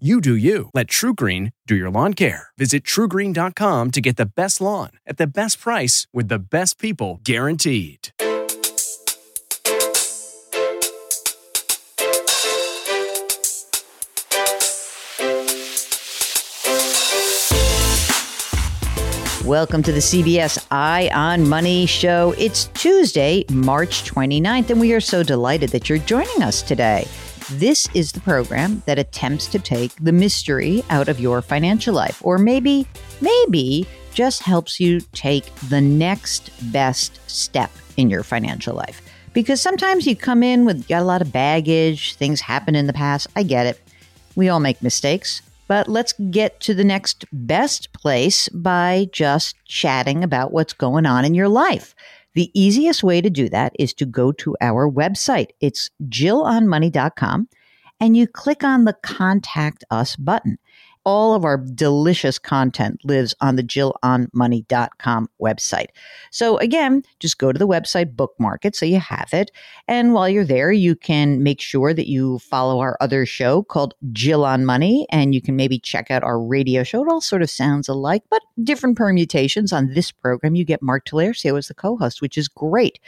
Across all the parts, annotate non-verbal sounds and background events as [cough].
You do you. Let TruGreen do your lawn care. Visit trugreen.com to get the best lawn at the best price with the best people guaranteed. Welcome to the CBS Eye on Money show. It's Tuesday, March 29th, and we are so delighted that you're joining us today. This is the program that attempts to take the mystery out of your financial life, or maybe, maybe just helps you take the next best step in your financial life. Because sometimes you come in with got a lot of baggage, things happen in the past. I get it. We all make mistakes. But let's get to the next best place by just chatting about what's going on in your life. The easiest way to do that is to go to our website. It's jillonmoney.com and you click on the contact us button all of our delicious content lives on the jillonmoney.com website. So again, just go to the website, bookmark it so you have it. And while you're there, you can make sure that you follow our other show called Jill on Money, and you can maybe check out our radio show. It all sort of sounds alike, but different permutations. On this program, you get Mark Talercio as the co-host, which is great.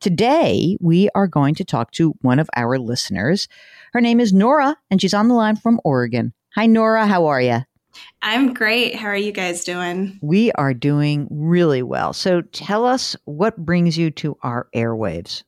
Today, we are going to talk to one of our listeners. Her name is Nora, and she's on the line from Oregon. Hi, Nora. How are you? I'm great. How are you guys doing? We are doing really well. So tell us what brings you to our airwaves.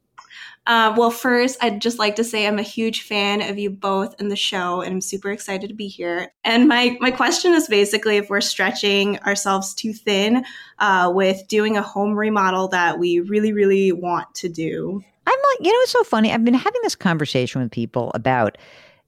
Uh, well, first, I'd just like to say I'm a huge fan of you both in the show, and I'm super excited to be here. And my my question is basically if we're stretching ourselves too thin uh, with doing a home remodel that we really, really want to do. I'm like, you know, it's so funny. I've been having this conversation with people about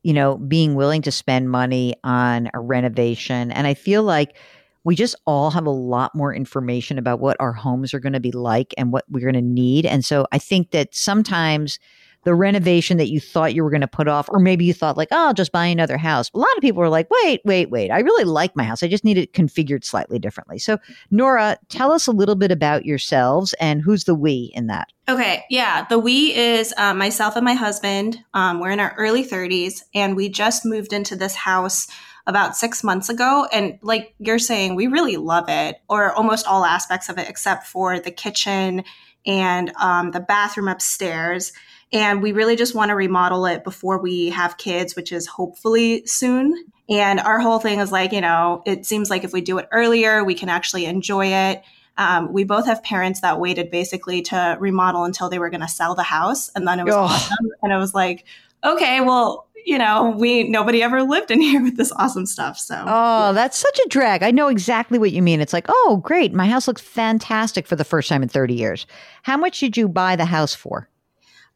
you know, being willing to spend money on a renovation. And I feel like we just all have a lot more information about what our homes are going to be like and what we're going to need. And so I think that sometimes the renovation that you thought you were going to put off, or maybe you thought like, oh, I'll just buy another house. A lot of people are like, wait, wait, wait. I really like my house. I just need it configured slightly differently. So, Nora, tell us a little bit about yourselves and who's the we in that. Okay, yeah, the we is uh, myself and my husband. Um, we're in our early 30s, and we just moved into this house about six months ago. And like you're saying, we really love it, or almost all aspects of it, except for the kitchen and um, the bathroom upstairs. And we really just want to remodel it before we have kids, which is hopefully soon. And our whole thing is like, you know, it seems like if we do it earlier, we can actually enjoy it. Um, we both have parents that waited basically to remodel until they were going to sell the house. And then it was oh. awesome. And it was like, okay, well, you know, we nobody ever lived in [laughs] here with this awesome stuff. So Oh, that's such a drag. I know exactly what you mean. It's like, oh great, my house looks fantastic for the first time in 30 years. How much did you buy the house for?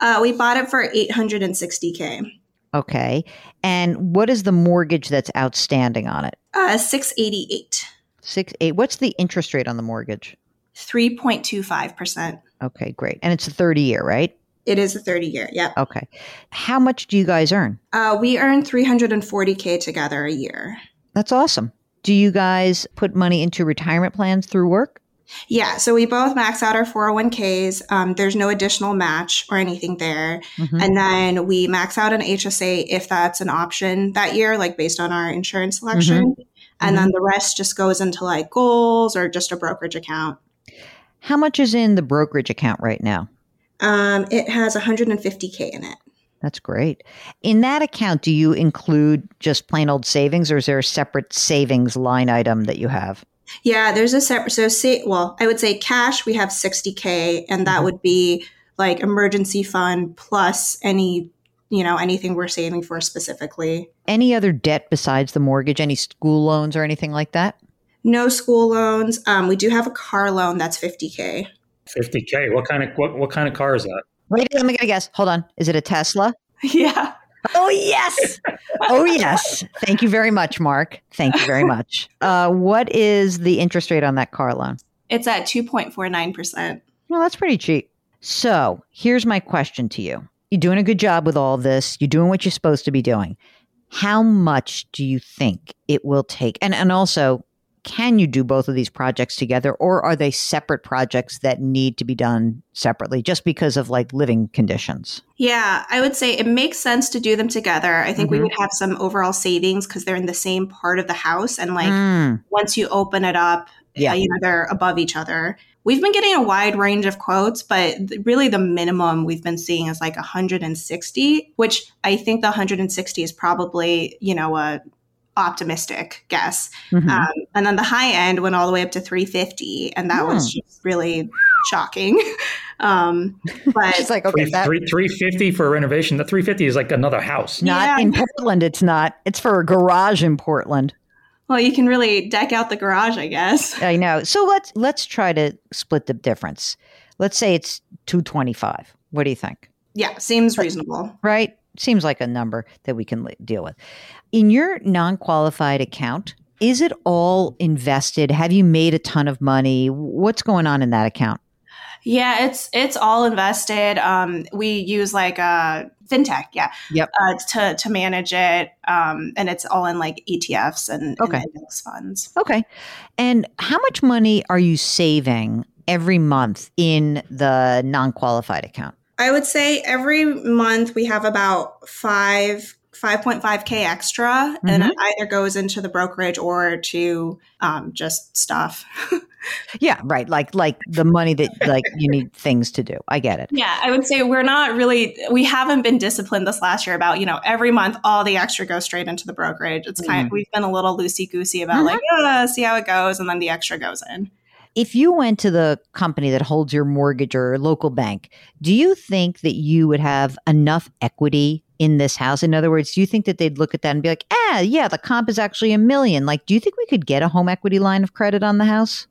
Uh, we bought it for 860k. Okay. And what is the mortgage that's outstanding on it? Uh, 688. Six eight. What's the interest rate on the mortgage? 3.25%. Okay, great. And it's a 30 year, right? It is a 30 year. Yep. Okay. How much do you guys earn? Uh, we earn 340K together a year. That's awesome. Do you guys put money into retirement plans through work? Yeah, so we both max out our 401ks. Um, there's no additional match or anything there. Mm-hmm. And then we max out an HSA if that's an option that year, like based on our insurance selection. Mm-hmm. And mm-hmm. then the rest just goes into like goals or just a brokerage account. How much is in the brokerage account right now? Um, it has 150K in it. That's great. In that account, do you include just plain old savings or is there a separate savings line item that you have? Yeah, there's a separate. So, say, well, I would say cash, we have 60K, and that mm-hmm. would be like emergency fund plus any, you know, anything we're saving for specifically. Any other debt besides the mortgage, any school loans or anything like that? No school loans. Um, we do have a car loan that's 50K. 50k. What kind of what, what kind of car is that? Wait, I'm gonna guess. Hold on. Is it a Tesla? [laughs] Yeah. Oh yes. oh yes. Thank you very much, Mark. Thank you very much. Uh, what is the interest rate on that car loan? It's at 2.49%. Well, that's pretty cheap. So here's my question to you. You're doing a good job with all this. You're doing what you're supposed to be doing. How much do you think it will take? And and also, can you do both of these projects together or are they separate projects that need to be done separately just because of like living conditions? Yeah, I would say it makes sense to do them together. I think we Mhm. would have some overall savings because they're in the same part of the house. And like Mm, once you open it up, Yeah. uh, you know, they're above each other. We've been getting a wide range of quotes, but really the minimum we've been seeing is like 160, which I think the 160 is probably, you know, a optimistic guess. mhm. Um, and then the high end went all the way up to 350, and that was Hmm. just really shocking. [laughs] Um, but it's like okay, Three, that, three, 350 for a renovation. The 350 is like another house. not Yeah. in Portland. It's not. It's for a garage in Portland. well, you can really deck out the garage, I guess. [laughs] I know. So let's let's try to split the difference. Let's say it's two twenty five. What do you think? Yeah, seems reasonable. Right? Seems like a number that we can deal with. In your non qualified account, is it all invested? Have you made a ton of money? What's going on in that account? Yeah, it's it's all invested. Um, we use like a fintech, yeah, Yep. uh, to to manage it, um, and it's all in like ETFs and, and Okay. index funds. Okay. And how much money are you saving every month in the non qualified account? I would say every month we have about five. 5.5k extra and Mhm. it either goes into the brokerage or to um, just stuff [laughs] Yeah, right. Like like the money that like you need things to do. I get it. Yeah, I would say we're not really, we haven't been disciplined this last year about, you know, every month all the extra goes straight into the brokerage. It's kind of, we've been a little loosey goosey about like, uh, see how it goes. And then the extra goes in. If you went to the company that holds your mortgage or local bank, do you think that you would have enough equity in this house? In other words, do you think that they'd look at that and be like, ah, yeah, the comp is actually a million? Like, do you think we could get a home equity line of credit on the house?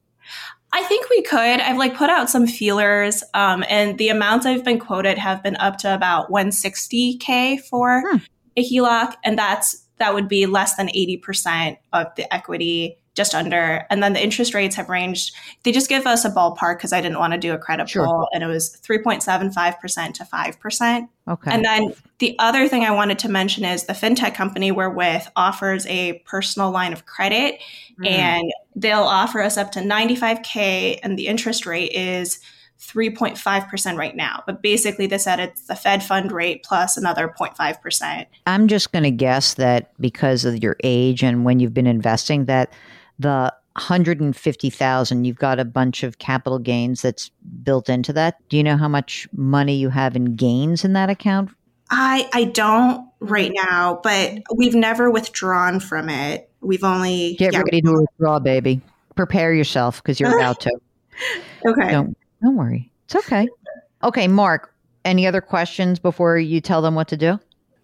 I think we could. I've like put out some feelers, um, and the amounts I've been quoted have been up to about 160k for Hmm. a HELOC, and that's that would be less than 80% of the equity, just under. And then the interest rates have ranged. They just give us a ballpark because I didn't want to do a credit Sure. pull, and it was 3.75% to 5%. Okay. And then the other thing I wanted to mention is the fintech company we're with offers a personal line of credit Mm. and they'll offer us up to 95k and the interest rate is 3.5% right now but basically they said it's the fed fund rate plus another 0.5% I'm just going to guess that because of your age and when you've been investing, that the 150,000 you've got a bunch of capital gains that's built into that. Do you know how much money you have in gains in that account? i i don't right now but we've never withdrawn from it we've only Get yeah, ready to withdraw, baby. Prepare yourself because you're about to. [laughs] okay Don't don't worry. It's okay. Okay, Mark. Any other questions before you tell them what to do?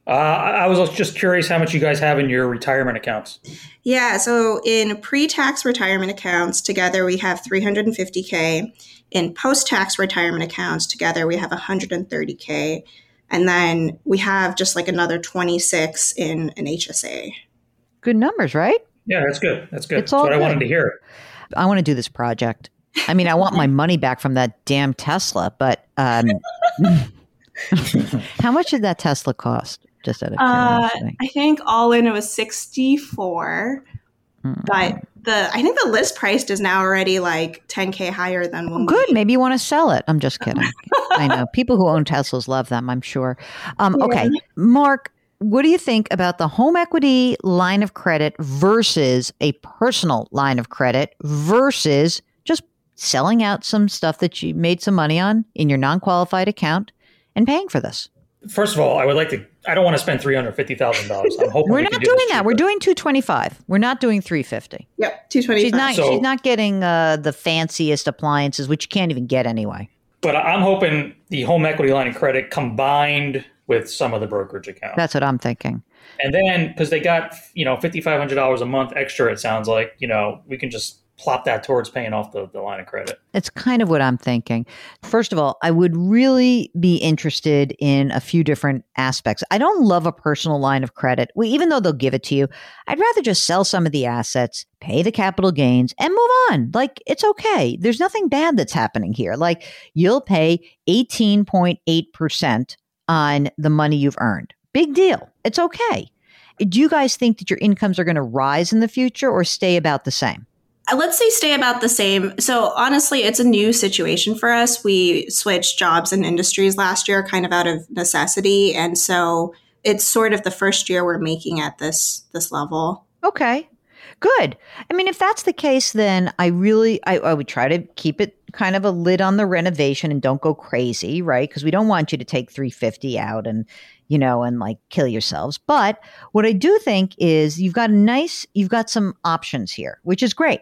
Uh, I I was just curious how much you guys have in your retirement accounts. Yeah, so in pre-tax retirement accounts together we have 350k. In post-tax retirement accounts together we have 130k. And then we have just like another 26 in an HSA. Good numbers, right? Yeah, that's good. That's good. It's That's all what I wanted to hear. I want to do this project. I mean, I want my [laughs] money back from that damn Tesla, but um, [laughs] how much did that Tesla cost? Just out of Uh. I think all in it was 64, Mm. but the I think the list price is now already like 10k higher than when Good. Maybe you want to sell it. I'm just kidding. [laughs] I know people who own Teslas love them. I'm sure. Um, okay, Mark. What do you think about the home equity line of credit versus a personal line of credit versus just selling out some stuff that you made some money on in your non-qualified account and paying for this? First of all, I would like to. I don't want to spend three hundred fifty thousand dollars. I'm hoping We're we not can do doing this that. We're doing 225. We're not doing 350. Yep, 225. She's not So- she's not getting uh, the fanciest appliances which you can't even get anyway. But I'm hoping the home equity line of credit combined with some of the brokerage account, That's what I'm thinking. and then because they got you know fifty five hundred dollars a month extra, it sounds like you know we can just plop that towards paying off the, the line of credit. It's kind of what I'm thinking. First of all, I would really be interested in a few different aspects. I don't love a personal line of credit. Well, even though they'll give it to you, I'd rather just sell some of the assets, pay the capital gains, and move on. Like, it's okay. There's nothing bad that's happening here. Like, you'll pay 18.8% on the money you've earned. Big deal. It's okay. Do you guys think that your incomes are going to rise in the future or stay about the same? Let's say stay about the same. So honestly, it's a new situation for us. We switched jobs and industries last year kind of out of necessity and so it's sort of the first year we're making at this this level. Okay. Good. I mean, if that's the case, then I really I, I would try to keep it kind of a lid on the renovation and don't go crazy, right? Because we don't want you to take 350 out and you know, and like kill yourselves. But what I do think is you've got a nice, you've got some options here, which is great.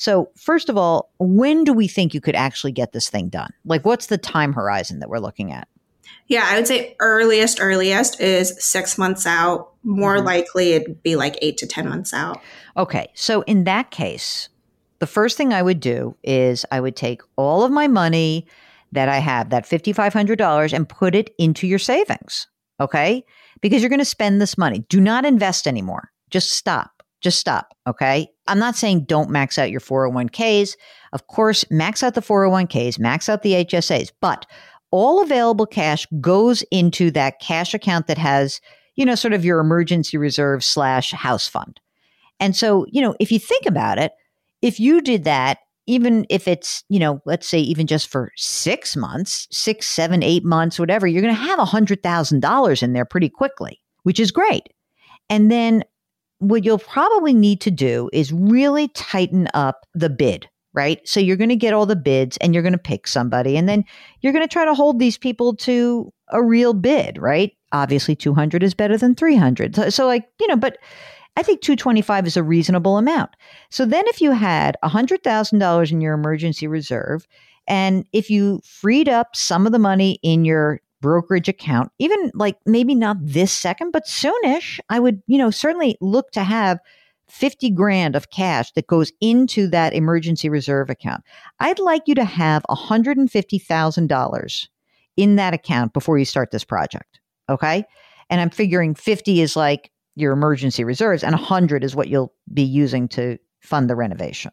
So, first of all, when do we think you could actually get this thing done? Like, what's the time horizon that we're looking at? Yeah, I would say earliest, earliest is six months out. More mm-hmm. likely, it'd be like eight to 10 months out. Okay. So, in that case, the first thing I would do is I would take all of my money that I have, that $5,500, and put it into your savings. Okay. Because you're going to spend this money. Do not invest anymore. Just stop. Just stop. Okay. I'm not saying don't max out your 401ks. Of course, max out the 401ks, max out the HSAs, but all available cash goes into that cash account that has, you know, sort of your emergency reserve slash house fund. And so, you know, if you think about it, if you did that, even if it's, you know, let's say even just for six months, six, seven, eight months, whatever, you're going to have a $100,000 in there pretty quickly, which is great. And then what you'll probably need to do is really tighten up the bid, right? So you're going to get all the bids and you're going to pick somebody and then you're going to try to hold these people to a real bid, right? Obviously 200 is better than 300. So, so like, you know, but I think 225 is a reasonable amount. So then if you had $100,000 in your emergency reserve and if you freed up some of the money in your brokerage account, even like maybe not this second, but soonish, I would, you know, certainly look to have 50 grand of cash that goes into that emergency reserve account. I'd like you to have $150,000 in that account before you start this project. Okay. And I'm figuring 50 is like your emergency reserves and 100 is what you'll be using to fund the renovation.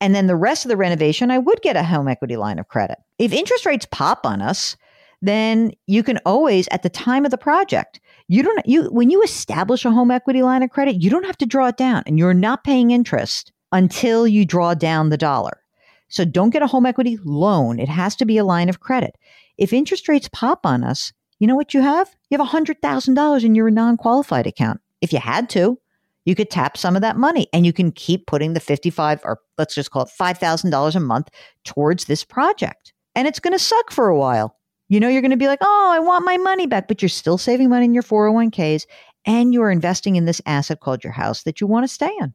And then the rest of the renovation, I would get a home equity line of credit. If interest rates pop on us, then you can always at the time of the project you don't you when you establish a home equity line of credit you don't have to draw it down and you're not paying interest until you draw down the dollar. So don't get a home equity loan. It has to be a line of credit. If interest rates pop on us you know what you have? You have $100000 in your non-qualified account. If you had to you could tap some of that money and you can keep putting the 55 or let's just call it $5000 a month towards this project. And it's going to suck for a while you know, you're going to be like, oh, I want my money back, but you're still saving money in your 401ks and you're investing in this asset called your house that you want to stay in.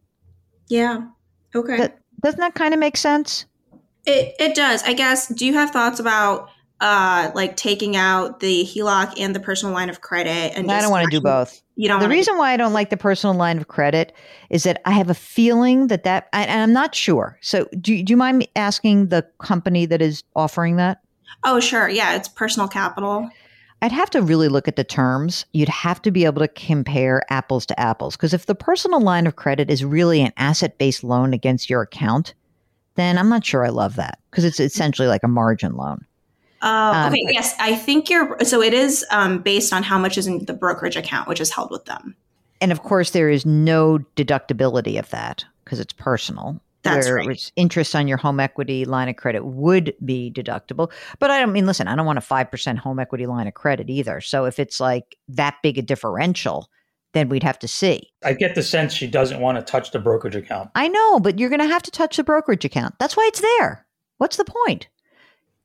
Yeah. Okay. That, doesn't that kind of make sense? It, it does. I guess, do you have thoughts about uh like taking out the HELOC and the personal line of credit and I don't want to do both. You don't The reason do- why I don't like the personal line of credit is that I have a feeling that that and I'm not sure. So do do you mind asking the company that is offering that? Oh, sure. Yeah, it's personal capital. I'd have to really look at the terms. You'd have to be able to compare apples to apples. Because if the personal line of credit is really an asset based loan against your account, then I'm not sure I love that because it's essentially like a margin loan. Uh, Um, okay, yes, I think you're. So it is um, based on how much is in the brokerage account, which is held with them. And of course, there is no deductibility of that because it's personal. That's where right. it's interest on your home equity line of credit would be deductible. But I don't mean, listen, I don't want a 5% home equity line of credit either. So if it's like that big a differential, then we'd have to see. I get the sense she doesn't want to touch the brokerage account. I know, but you're going to have to touch the brokerage account. That's why it's there. What's the point?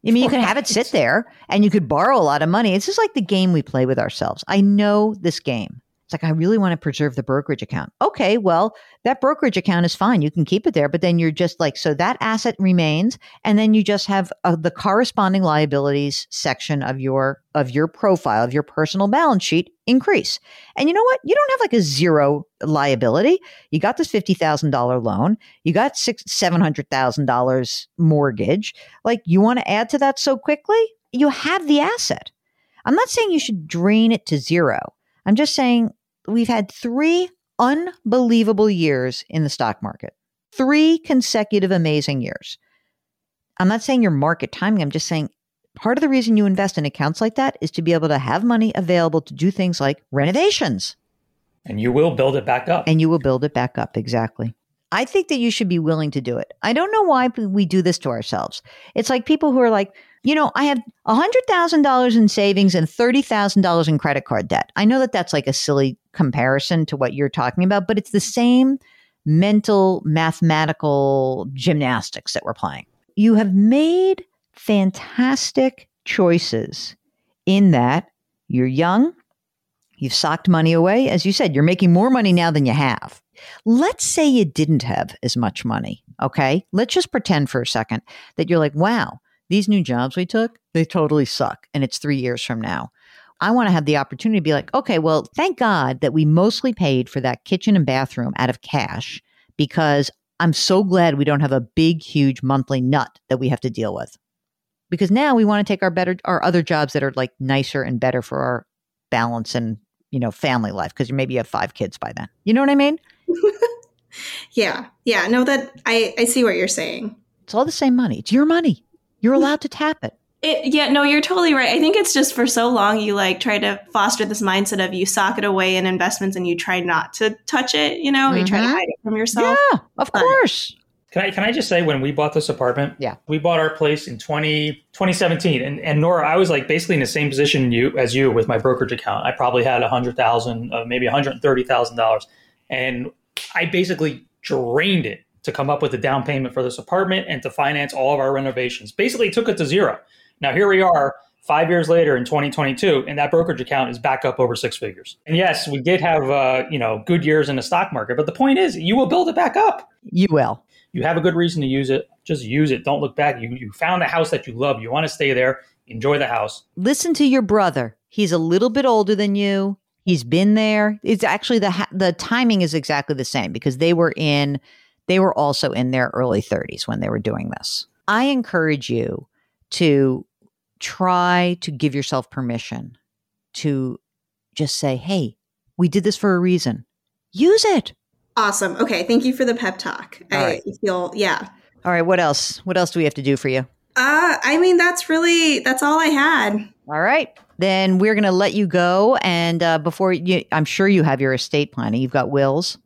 I mean, you can have it sit there and you could borrow a lot of money. It's just like the game we play with ourselves. I know this game. It's like, I really want to preserve the brokerage account. Okay, well, that brokerage account is fine. You can keep it there, but then you're just like, so that asset remains. And then you just have uh, the corresponding liabilities section of your, of your profile, of your personal balance sheet increase. And you know what? You don't have like a zero liability. You got this $50,000 loan. You got six, $700,000 mortgage. Like you want to add to that so quickly? You have the asset. I'm not saying you should drain it to zero. I'm just saying we've had three unbelievable years in the stock market, three consecutive amazing years. I'm not saying your market timing. I'm just saying part of the reason you invest in accounts like that is to be able to have money available to do things like renovations And you will build it back up. and you will build it back up. Exactly. I think that you should be willing to do it. I don't know why we do this to ourselves. It's like people who are like, you know, I have $100,000 in savings and $30,000 in credit card debt. I know that that's like a silly comparison to what you're talking about, but it's the same mental mathematical gymnastics that we're playing. You have made fantastic choices in that you're young, you've socked money away. As you said, you're making more money now than you have. Let's say you didn't have as much money. Okay. Let's just pretend for a second that you're like, wow, these new jobs we took, they totally suck. And it's three years from now. I want to have the opportunity to be like, okay, well, thank God that we mostly paid for that kitchen and bathroom out of cash because I'm so glad we don't have a big, huge monthly nut that we have to deal with. Because now we want to take our better, our other jobs that are like nicer and better for our balance and, you know, family life. Because you maybe you have five kids by then. You know what I mean? [laughs] Yeah, yeah. No, that I I see what you're saying. It's all the same money. It's your money. You're allowed to tap it. It, yeah, no, you're totally right. I think it's just for so long you like try to foster this mindset of you sock it away in investments and you try not to touch it. You know, you try to Mhm. hide it from yourself. Yeah, of Fun. course. Can I can I just say when we bought this apartment? Yeah. We bought our place in 20, 2017. And and Nora, I was like basically in the same position you as you with my brokerage account. I probably had a hundred thousand, uh, maybe one hundred thirty thousand dollars, and I basically drained it to come up with a down payment for this apartment and to finance all of our renovations. Basically, took it to zero. Now here we are. Five years later in 2022, and that brokerage account is back up over six figures. And yes, we did have uh, you know good years in the stock market, but the point is, you will build it back up You will. you have a good reason to use it just use it don't look back you, you found a house that you love you want to stay there enjoy the house Listen to your brother. He's a little bit older than you. He's been there. It's actually the ha- the timing is exactly the same because they were in they were also in their early 30s when they were doing this. I encourage you to try to give yourself permission to just say, "Hey, we did this for a reason. Use it." Awesome. Okay, thank you for the pep talk. All I right. feel yeah. All right, what else? What else do we have to do for you? Uh, I mean that's really that's all I had. All right. Then we're going to let you go. And uh, before you, I'm sure you have your estate planning. You've got wills.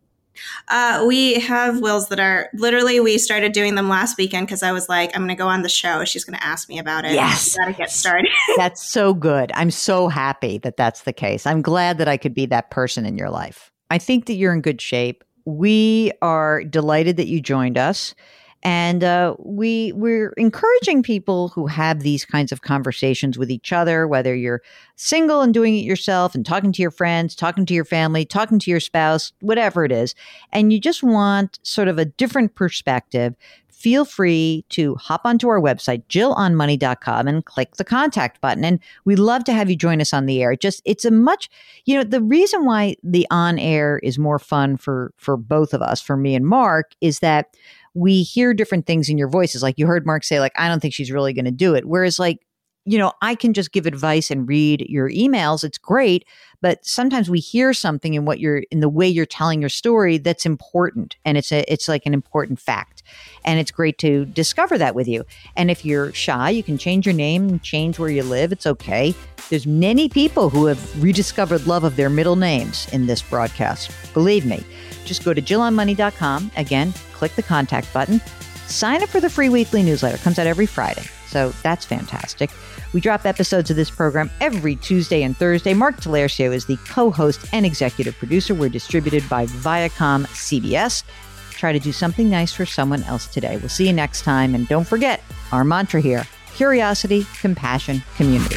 Uh, we have wills that are literally we started doing them last weekend because I was like, I'm going to go on the show. She's going to ask me about it. Yes. got to get started. [laughs] That's so good. I'm so happy that that's the case. I'm glad that I could be that person in your life. I think that you're in good shape. We are delighted that you joined us. And uh, we we're encouraging people who have these kinds of conversations with each other, whether you're single and doing it yourself, and talking to your friends, talking to your family, talking to your spouse, whatever it is, and you just want sort of a different perspective. Feel free to hop onto our website, jillonmoney.com, and click the contact button. And we'd love to have you join us on the air. Just it's a much, you know, the reason why the on air is more fun for for both of us, for me and Mark, is that we hear different things in your voices. Like you heard Mark say, like, I don't think she's really going to do it. Whereas, like, you know, I can just give advice and read your emails. It's great. But sometimes we hear something in what you're in the way you're telling your story that's important. And it's a it's like an important fact. And it's great to discover that with you. And if you're shy, you can change your name, change where you live. It's okay. There's many people who have rediscovered love of their middle names in this broadcast. Believe me. Just go to JillOnMoney.com. Again, click the contact button. Sign up for the free weekly newsletter. It comes out every Friday. So that's fantastic. We drop episodes of this program every Tuesday and Thursday. Mark Talercio is the co host and executive producer. We're distributed by Viacom CBS. Try to do something nice for someone else today. We'll see you next time. And don't forget our mantra here curiosity, compassion, community.